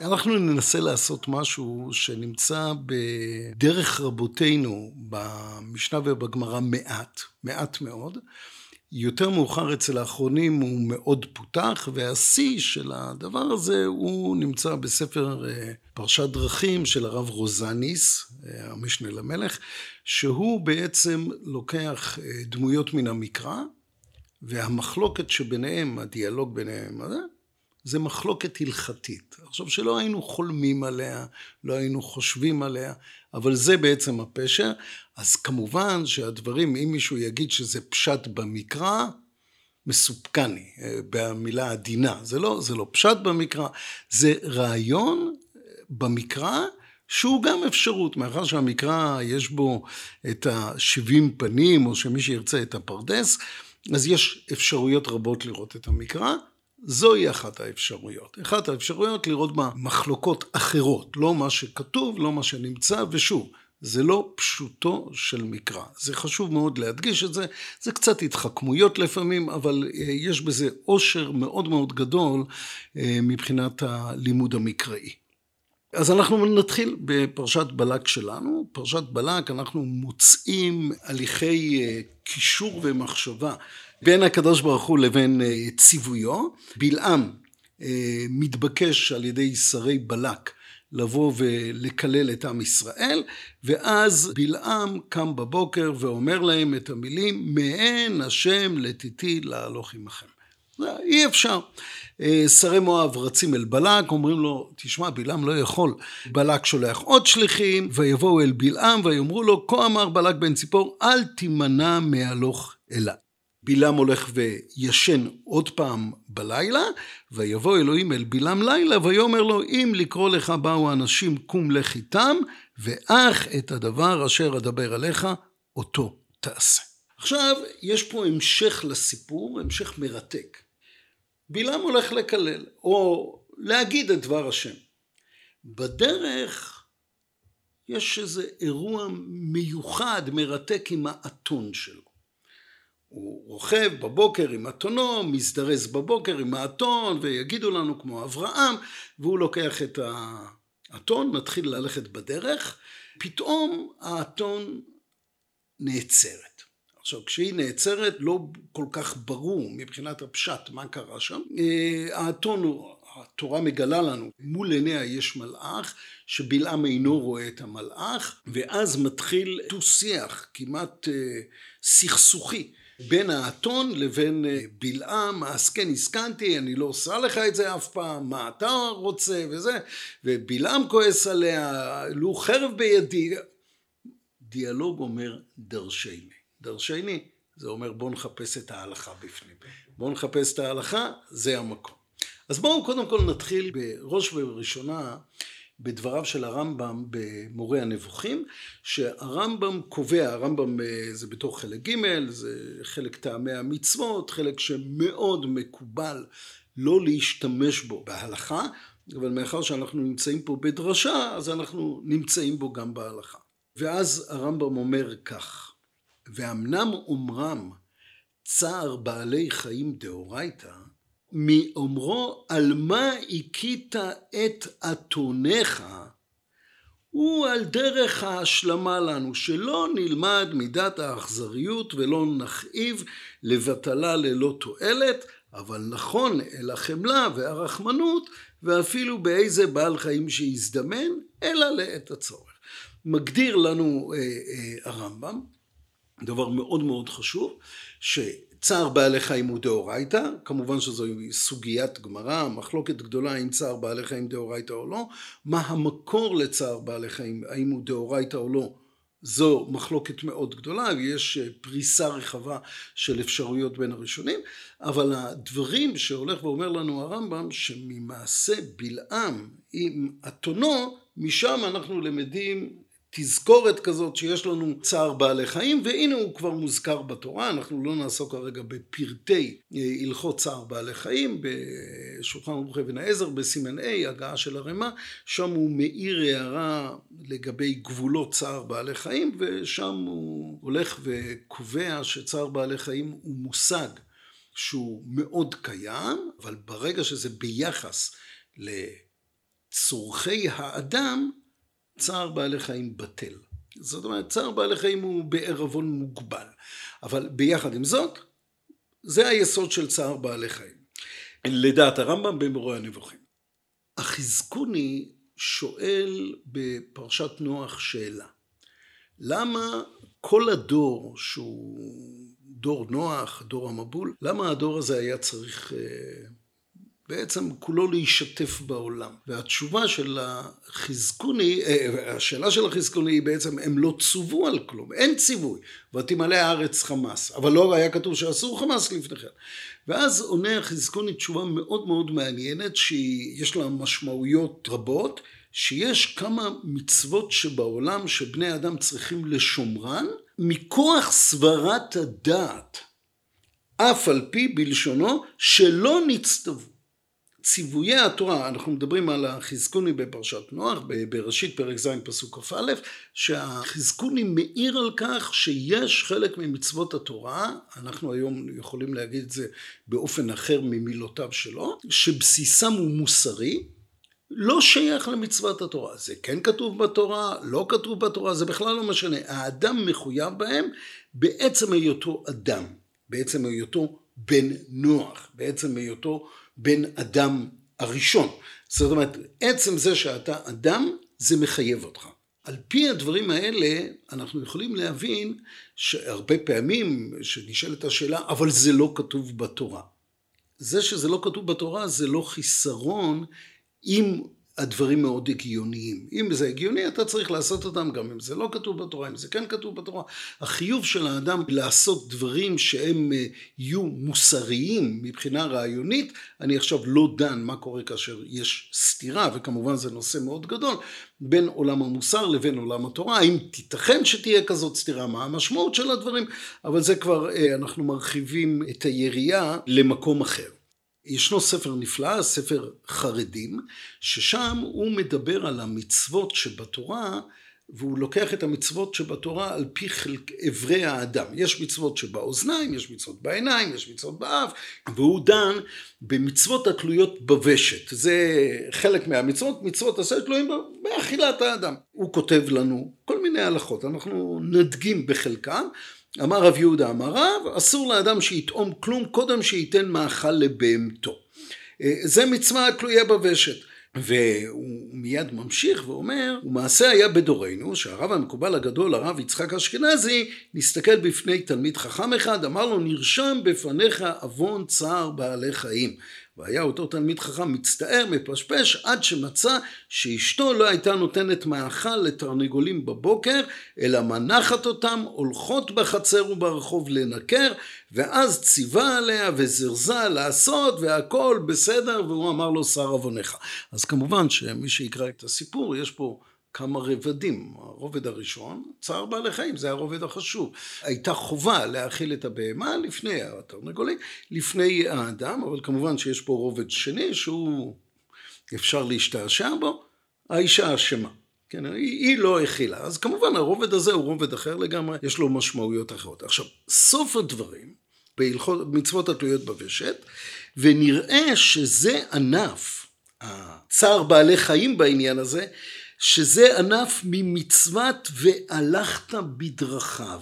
אנחנו ננסה לעשות משהו שנמצא בדרך רבותינו במשנה ובגמרא מעט, מעט מאוד. יותר מאוחר אצל האחרונים הוא מאוד פותח, והשיא של הדבר הזה הוא נמצא בספר אה, פרשת דרכים של הרב רוזניס, אה, המשנה למלך, שהוא בעצם לוקח אה, דמויות מן המקרא, והמחלוקת שביניהם, הדיאלוג ביניהם, זה מחלוקת הלכתית. עכשיו שלא היינו חולמים עליה, לא היינו חושבים עליה, אבל זה בעצם הפשע. אז כמובן שהדברים, אם מישהו יגיד שזה פשט במקרא, מסופקני, אה, במילה עדינה. זה לא, זה לא פשט במקרא, זה רעיון במקרא שהוא גם אפשרות, מאחר שהמקרא יש בו את השבעים פנים, או שמי שירצה את הפרדס, אז יש אפשרויות רבות לראות את המקרא. זוהי אחת האפשרויות. אחת האפשרויות לראות בה מחלוקות אחרות, לא מה שכתוב, לא מה שנמצא, ושוב, זה לא פשוטו של מקרא. זה חשוב מאוד להדגיש את זה, זה קצת התחכמויות לפעמים, אבל אה, יש בזה עושר מאוד מאוד גדול אה, מבחינת הלימוד המקראי. אז אנחנו נתחיל בפרשת בלק שלנו. פרשת בלק אנחנו מוצאים הליכי אה, קישור ומחשבה בין הקדוש ברוך הוא לבין אה, ציוויו. בלעם אה, מתבקש על ידי שרי בלק לבוא ולקלל את עם ישראל, ואז בלעם קם בבוקר ואומר להם את המילים, מעין השם לתיתי להלוך עמכם. אי אפשר. אה, שרי מואב רצים אל בלק, אומרים לו, תשמע, בלעם לא יכול. בלק שולח עוד שליחים, ויבואו אל בלעם ויאמרו לו, כה אמר בלק בן ציפור, אל תימנע מהלוך אליי. בלעם הולך וישן עוד פעם בלילה, ויבוא אלוהים אל בלעם לילה, ויאמר לו, אם לקרוא לך באו אנשים, קום לך איתם, ואך את הדבר אשר אדבר עליך, אותו תעשה. עכשיו, יש פה המשך לסיפור, המשך מרתק. בלעם הולך לקלל, או להגיד את דבר השם. בדרך יש איזה אירוע מיוחד, מרתק עם האתון שלו. הוא רוכב בבוקר עם אתונו, מזדרז בבוקר עם האתון, ויגידו לנו כמו אברהם, והוא לוקח את האתון, מתחיל ללכת בדרך, פתאום האתון נעצרת. עכשיו, כשהיא נעצרת, לא כל כך ברור מבחינת הפשט מה קרה שם. אה, האתון הוא, התורה מגלה לנו, מול עיניה יש מלאך, שבלעם אינו רואה את המלאך, ואז מתחיל דו-שיח כמעט אה, סכסוכי. בין האתון לבין אה, בלעם, אז כן הסכנתי, אני לא עושה לך את זה אף פעם, מה אתה רוצה וזה, ובלעם כועס עליה, לו חרב בידי. דיאלוג אומר דרשני. דרשני, זה אומר בואו נחפש את ההלכה בפנים. בואו נחפש את ההלכה, זה המקום. אז בואו קודם כל נתחיל בראש ובראשונה בדבריו של הרמב"ם במורה הנבוכים, שהרמב"ם קובע, הרמב"ם אה, זה בתוך חלק ג', זה חלק טעמי המצוות, חלק שמאוד מקובל לא להשתמש בו בהלכה, אבל מאחר שאנחנו נמצאים פה בדרשה, אז אנחנו נמצאים בו גם בהלכה. ואז הרמב"ם אומר כך, ואמנם אומרם צער בעלי חיים דאורייתא, מאומרו על מה הכית את אתונך, הוא על דרך ההשלמה לנו, שלא נלמד מידת האכזריות ולא נכאיב לבטלה ללא תועלת, אבל נכון אל החמלה והרחמנות, ואפילו באיזה בעל חיים שיזדמן, אלא לעת הצורך. מגדיר לנו אה, אה, הרמב"ם דבר מאוד מאוד חשוב, שצער בעלי חיים הוא דאורייתא, כמובן שזו סוגיית גמרא, מחלוקת גדולה אם צער בעלי חיים דאורייתא או לא, מה המקור לצער בעלי חיים, האם הוא דאורייתא או לא, זו מחלוקת מאוד גדולה ויש פריסה רחבה של אפשרויות בין הראשונים, אבל הדברים שהולך ואומר לנו הרמב"ם שממעשה בלעם עם אתונו, משם אנחנו למדים תזכורת כזאת שיש לנו צער בעלי חיים והנה הוא כבר מוזכר בתורה אנחנו לא נעסוק כרגע בפרטי אה, הלכות צער בעלי חיים בשולחן ערוך אבן העזר בסימן A הגעה של הרמ"א שם הוא מאיר הערה לגבי גבולות צער בעלי חיים ושם הוא הולך וקובע שצער בעלי חיים הוא מושג שהוא מאוד קיים אבל ברגע שזה ביחס ל... צורכי האדם, צער בעלי חיים בטל. זאת אומרת, צער בעלי חיים הוא בערבון מוגבל. אבל ביחד עם זאת, זה היסוד של צער בעלי חיים. לדעת הרמב"ם במורה הנבוכים. החזקוני שואל בפרשת נוח שאלה. למה כל הדור שהוא דור נוח, דור המבול, למה הדור הזה היה צריך אה, בעצם כולו להשתתף בעולם. והתשובה של החזקוני, אה, השאלה של החזקוני היא בעצם הם לא צוו על כלום, אין ציווי, ותמלא הארץ חמאס, אבל לא היה כתוב שאסור חמאס לפני כן. ואז עונה החזקוני תשובה מאוד מאוד מעניינת שיש לה משמעויות רבות, שיש כמה מצוות שבעולם שבני אדם צריכים לשומרן מכוח סברת הדעת, אף על פי בלשונו שלא נצטוו. ציוויי התורה, אנחנו מדברים על החזקוני בפרשת נוח, בראשית פרק ז' פסוק כ"א, שהחזקוני מעיר על כך שיש חלק ממצוות התורה, אנחנו היום יכולים להגיד את זה באופן אחר ממילותיו שלו, שבסיסם הוא מוסרי, לא שייך למצוות התורה. זה כן כתוב בתורה, לא כתוב בתורה, זה בכלל לא משנה. האדם מחויב בהם בעצם היותו אדם, בעצם היותו בן נוח, בעצם היותו בן אדם הראשון. זאת אומרת, עצם זה שאתה אדם, זה מחייב אותך. על פי הדברים האלה, אנחנו יכולים להבין שהרבה פעמים שנשאלת השאלה, אבל זה לא כתוב בתורה. זה שזה לא כתוב בתורה זה לא חיסרון אם הדברים מאוד הגיוניים. אם זה הגיוני, אתה צריך לעשות אותם גם אם זה לא כתוב בתורה, אם זה כן כתוב בתורה. החיוב של האדם לעשות דברים שהם אה, יהיו מוסריים מבחינה רעיונית, אני עכשיו לא דן מה קורה כאשר יש סתירה, וכמובן זה נושא מאוד גדול, בין עולם המוסר לבין עולם התורה. האם תיתכן שתהיה כזאת סתירה? מה המשמעות של הדברים? אבל זה כבר, אה, אנחנו מרחיבים את היריעה למקום אחר. ישנו ספר נפלא, ספר חרדים, ששם הוא מדבר על המצוות שבתורה, והוא לוקח את המצוות שבתורה על פי חלק אברי האדם. יש מצוות שבאוזניים, יש מצוות בעיניים, יש מצוות באף, והוא דן במצוות התלויות בוושת. זה חלק מהמצוות, מצוות עשה תלויים באכילת האדם. הוא כותב לנו כל מיני הלכות, אנחנו נדגים בחלקם, אמר רב יהודה אמר רב, אסור לאדם שיטעום כלום קודם שייתן מאכל לבהמתו. אה, זה מצווה תלויה בוושת. והוא מיד ממשיך ואומר, ומעשה היה בדורנו, שהרב המקובל הגדול, הרב יצחק אשכנזי, נסתכל בפני תלמיד חכם אחד, אמר לו, נרשם בפניך עוון צער בעלי חיים. והיה אותו תלמיד חכם מצטער, מפשפש, עד שמצא שאשתו לא הייתה נותנת מאכל לתרנגולים בבוקר, אלא מנחת אותם, הולכות בחצר וברחוב לנקר, ואז ציווה עליה וזרזה לעשות, והכל בסדר, והוא אמר לו שר עוונך. אז כמובן שמי שיקרא את הסיפור, יש פה כמה רבדים. הרובד הראשון, צער בעלי חיים, זה הרובד החשוב. הייתה חובה להאכיל את הבהמה לפני התרנגולים, לפני האדם, אבל כמובן שיש פה רובד שני שהוא אפשר להשתעשע בו, האישה אשמה. כן, היא, היא לא הכילה. אז כמובן הרובד הזה הוא רובד אחר לגמרי, יש לו משמעויות אחרות. עכשיו, סוף הדברים, בהלכות מצוות התלויות בוושת, ונראה שזה ענף, הצער בעלי חיים בעניין הזה, שזה ענף ממצוות והלכת בדרכיו.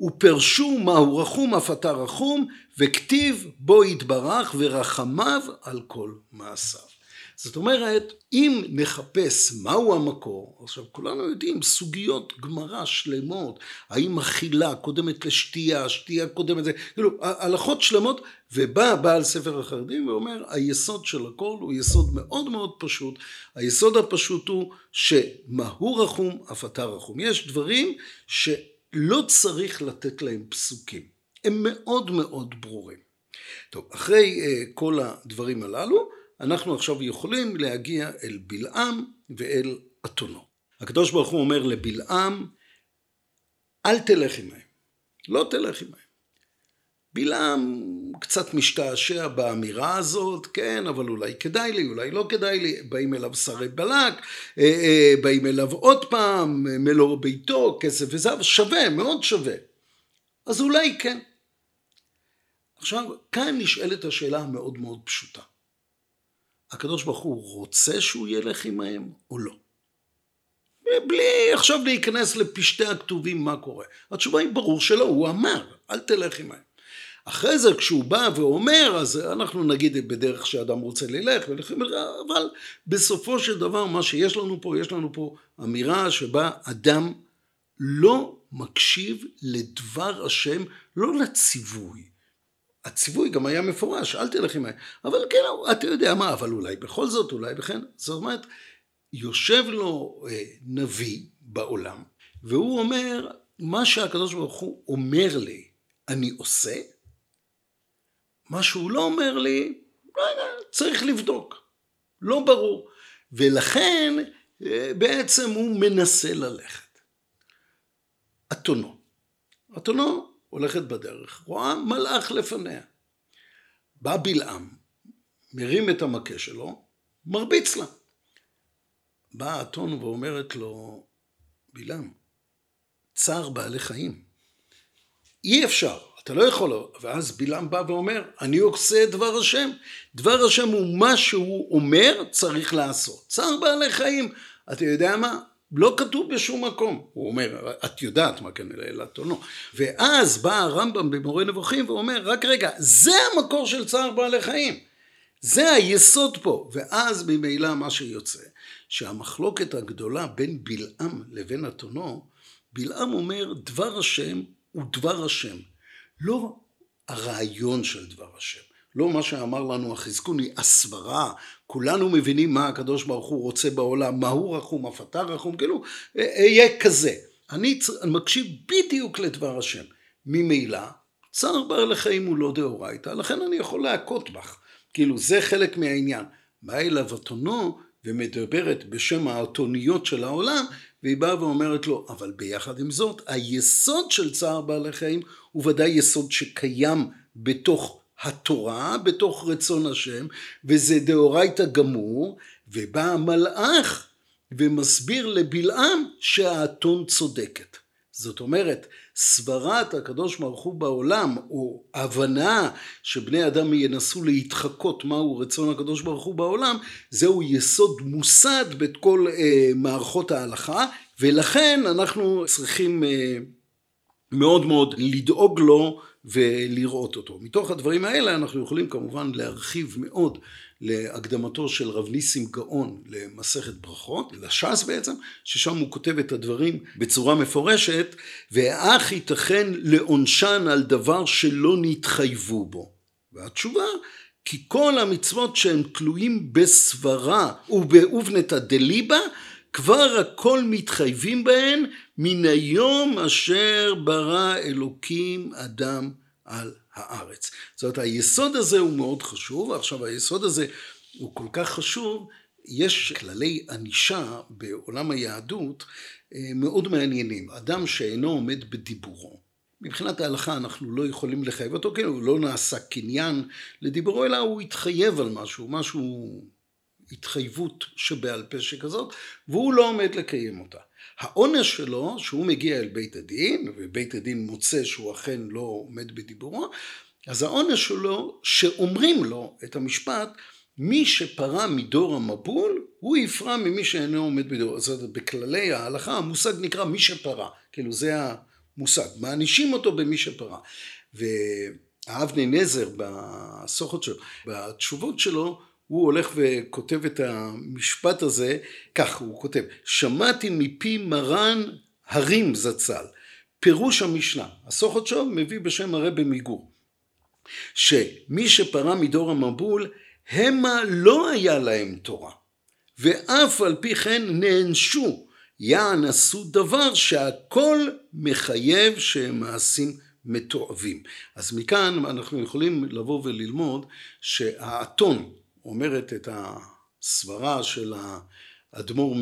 ופרשו מהו רחום אף אתה רחום, וכתיב בו יתברך ורחמיו על כל מעשיו. זאת אומרת, אם נחפש מהו המקור, עכשיו כולנו יודעים סוגיות גמרא שלמות, האם אכילה קודמת לשתייה, שתייה קודמת כאילו הלכות שלמות, ובא בעל ספר החרדים ואומר היסוד של הכל הוא יסוד מאוד מאוד פשוט, היסוד הפשוט הוא שמהו רחום אף אתה רחום, יש דברים שלא צריך לתת להם פסוקים, הם מאוד מאוד ברורים. טוב, אחרי uh, כל הדברים הללו, אנחנו עכשיו יכולים להגיע אל בלעם ואל אתונו. הקדוש ברוך הוא אומר לבלעם, אל תלך עמהם, לא תלך עמהם. בלעם קצת משתעשע באמירה הזאת, כן, אבל אולי כדאי לי, אולי לא כדאי לי, באים אליו שרי בלק, אה, אה, באים אליו עוד פעם, מלוא ביתו, כסף וזהב, שווה, מאוד שווה. אז אולי כן. עכשיו, כאן נשאלת השאלה המאוד מאוד פשוטה. הקדוש ברוך הוא רוצה שהוא ילך עמהם או לא? בלי עכשיו להיכנס לפשטי הכתובים מה קורה. התשובה היא ברור שלא, הוא אמר, אל תלך עמהם. אחרי זה כשהוא בא ואומר, אז אנחנו נגיד בדרך שאדם רוצה ללך, אבל בסופו של דבר מה שיש לנו פה, יש לנו פה אמירה שבה אדם לא מקשיב לדבר השם, לא לציווי. הציווי גם היה מפורש, אל תלך עם ה... אבל כן, אתה יודע מה, אבל אולי בכל זאת, אולי בכן. זאת אומרת, יושב לו אה, נביא בעולם, והוא אומר, מה שהקדוש ברוך הוא אומר לי, אני עושה, מה שהוא לא אומר לי, צריך לבדוק. לא ברור. ולכן אה, בעצם הוא מנסה ללכת. אתונו. אתונו הולכת בדרך, רואה מלאך לפניה. בא בלעם, מרים את המכה שלו, מרביץ לה. באה אתון ואומרת לו, בלעם, צער בעלי חיים. אי אפשר, אתה לא יכול, ואז בלעם בא ואומר, אני עושה את דבר השם. דבר השם הוא מה שהוא אומר, צריך לעשות. צער בעלי חיים, אתה יודע מה? לא כתוב בשום מקום. הוא אומר, את יודעת מה כנראה אלת או לא. ואז בא הרמב"ם במורה נבוכים ואומר, רק רגע, זה המקור של צער בעלי חיים. זה היסוד פה. ואז ממילא מה שיוצא, שהמחלוקת הגדולה בין בלעם לבין אתונו, בלעם אומר, דבר השם הוא דבר השם. לא הרעיון של דבר השם. לא מה שאמר לנו החזקוני, הסברה, כולנו מבינים מה הקדוש ברוך הוא רוצה בעולם, מה הוא רחום, אף אתה רחום, כאילו, אהיה כזה. אני, מקשיב בדיוק לדבר השם. ממילא, צער בעלי חיים הוא לא דאורייתא, לכן אני יכול להכות בך. כאילו, זה חלק מהעניין. באה אליו אתונו ומדברת בשם האתוניות של העולם, והיא באה ואומרת לו, אבל ביחד עם זאת, היסוד של צער בעלי חיים הוא ודאי יסוד שקיים בתוך התורה, בתוך רצון השם, וזה דאורייתא גמור, ובא המלאך ומסביר לבלעם שהאתון צודקת. זאת אומרת, סברת הקדוש ברוך הוא בעולם, או הבנה שבני אדם ינסו להתחקות מהו רצון הקדוש ברוך הוא בעולם, זהו יסוד מוסד בכל אה, מערכות ההלכה, ולכן אנחנו צריכים אה, מאוד מאוד לדאוג לו ולראות אותו. מתוך הדברים האלה אנחנו יכולים כמובן להרחיב מאוד להקדמתו של רב ניסים גאון למסכת ברכות, לש"ס בעצם, ששם הוא כותב את הדברים בצורה מפורשת, ואך ייתכן לעונשן על דבר שלא נתחייבו בו. והתשובה, כי כל המצוות שהם תלויים בסברה ובאובנתא דליבה, כבר הכל מתחייבים בהן מן היום אשר ברא אלוקים אדם על הארץ. זאת אומרת היסוד הזה הוא מאוד חשוב, עכשיו היסוד הזה הוא כל כך חשוב, יש כללי ענישה בעולם היהדות אה, מאוד מעניינים. אדם שאינו עומד בדיבורו, מבחינת ההלכה אנחנו לא יכולים לחייב אותו, כן, הוא לא נעשה קניין לדיבורו, אלא הוא התחייב על משהו, משהו התחייבות שבעל פה שכזאת, והוא לא עומד לקיים אותה. העונש שלו, שהוא מגיע אל בית הדין, ובית הדין מוצא שהוא אכן לא עומד בדיבורו, אז העונש שלו, שאומרים לו את המשפט, מי שפרע מדור המבול, הוא יפרע ממי שאינו עומד בדור. אומרת, בכללי ההלכה המושג נקרא מי שפרע. כאילו זה המושג. מענישים אותו במי שפרע. והאבני נזר בסוכות שלו, בתשובות שלו, הוא הולך וכותב את המשפט הזה, כך הוא כותב, שמעתי מפי מרן הרים זצ"ל, פירוש המשנה, הסוכות שוב מביא בשם הרבי מגור, שמי שפרע מדור המבול, המה לא היה להם תורה, ואף על פי כן נענשו, יען עשו דבר שהכל מחייב שהם מעשים מתועבים. אז מכאן אנחנו יכולים לבוא וללמוד שהאתון אומרת את הסברה של האדמו"ר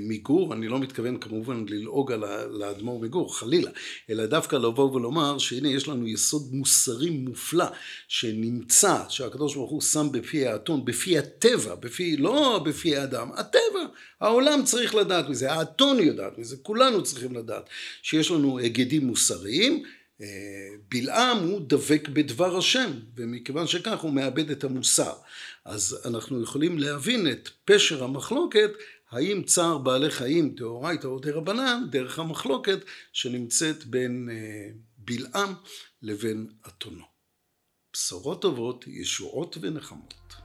מגור, אני לא מתכוון כמובן ללעוג על האדמו"ר מגור, חלילה, אלא דווקא לבוא ולומר שהנה יש לנו יסוד מוסרי מופלא שנמצא, שהקדוש ברוך הוא שם בפי האתון, בפי הטבע, בפי, לא בפי האדם, הטבע, העולם צריך לדעת מזה, האתון יודעת מזה, כולנו צריכים לדעת שיש לנו היגדים מוסריים בלעם הוא דבק בדבר השם, ומכיוון שכך הוא מאבד את המוסר. אז אנחנו יכולים להבין את פשר המחלוקת, האם צער בעלי חיים דאורייתא או דרבנן, דרך המחלוקת שנמצאת בין בלעם לבין אתונו. בשורות טובות, ישועות ונחמות.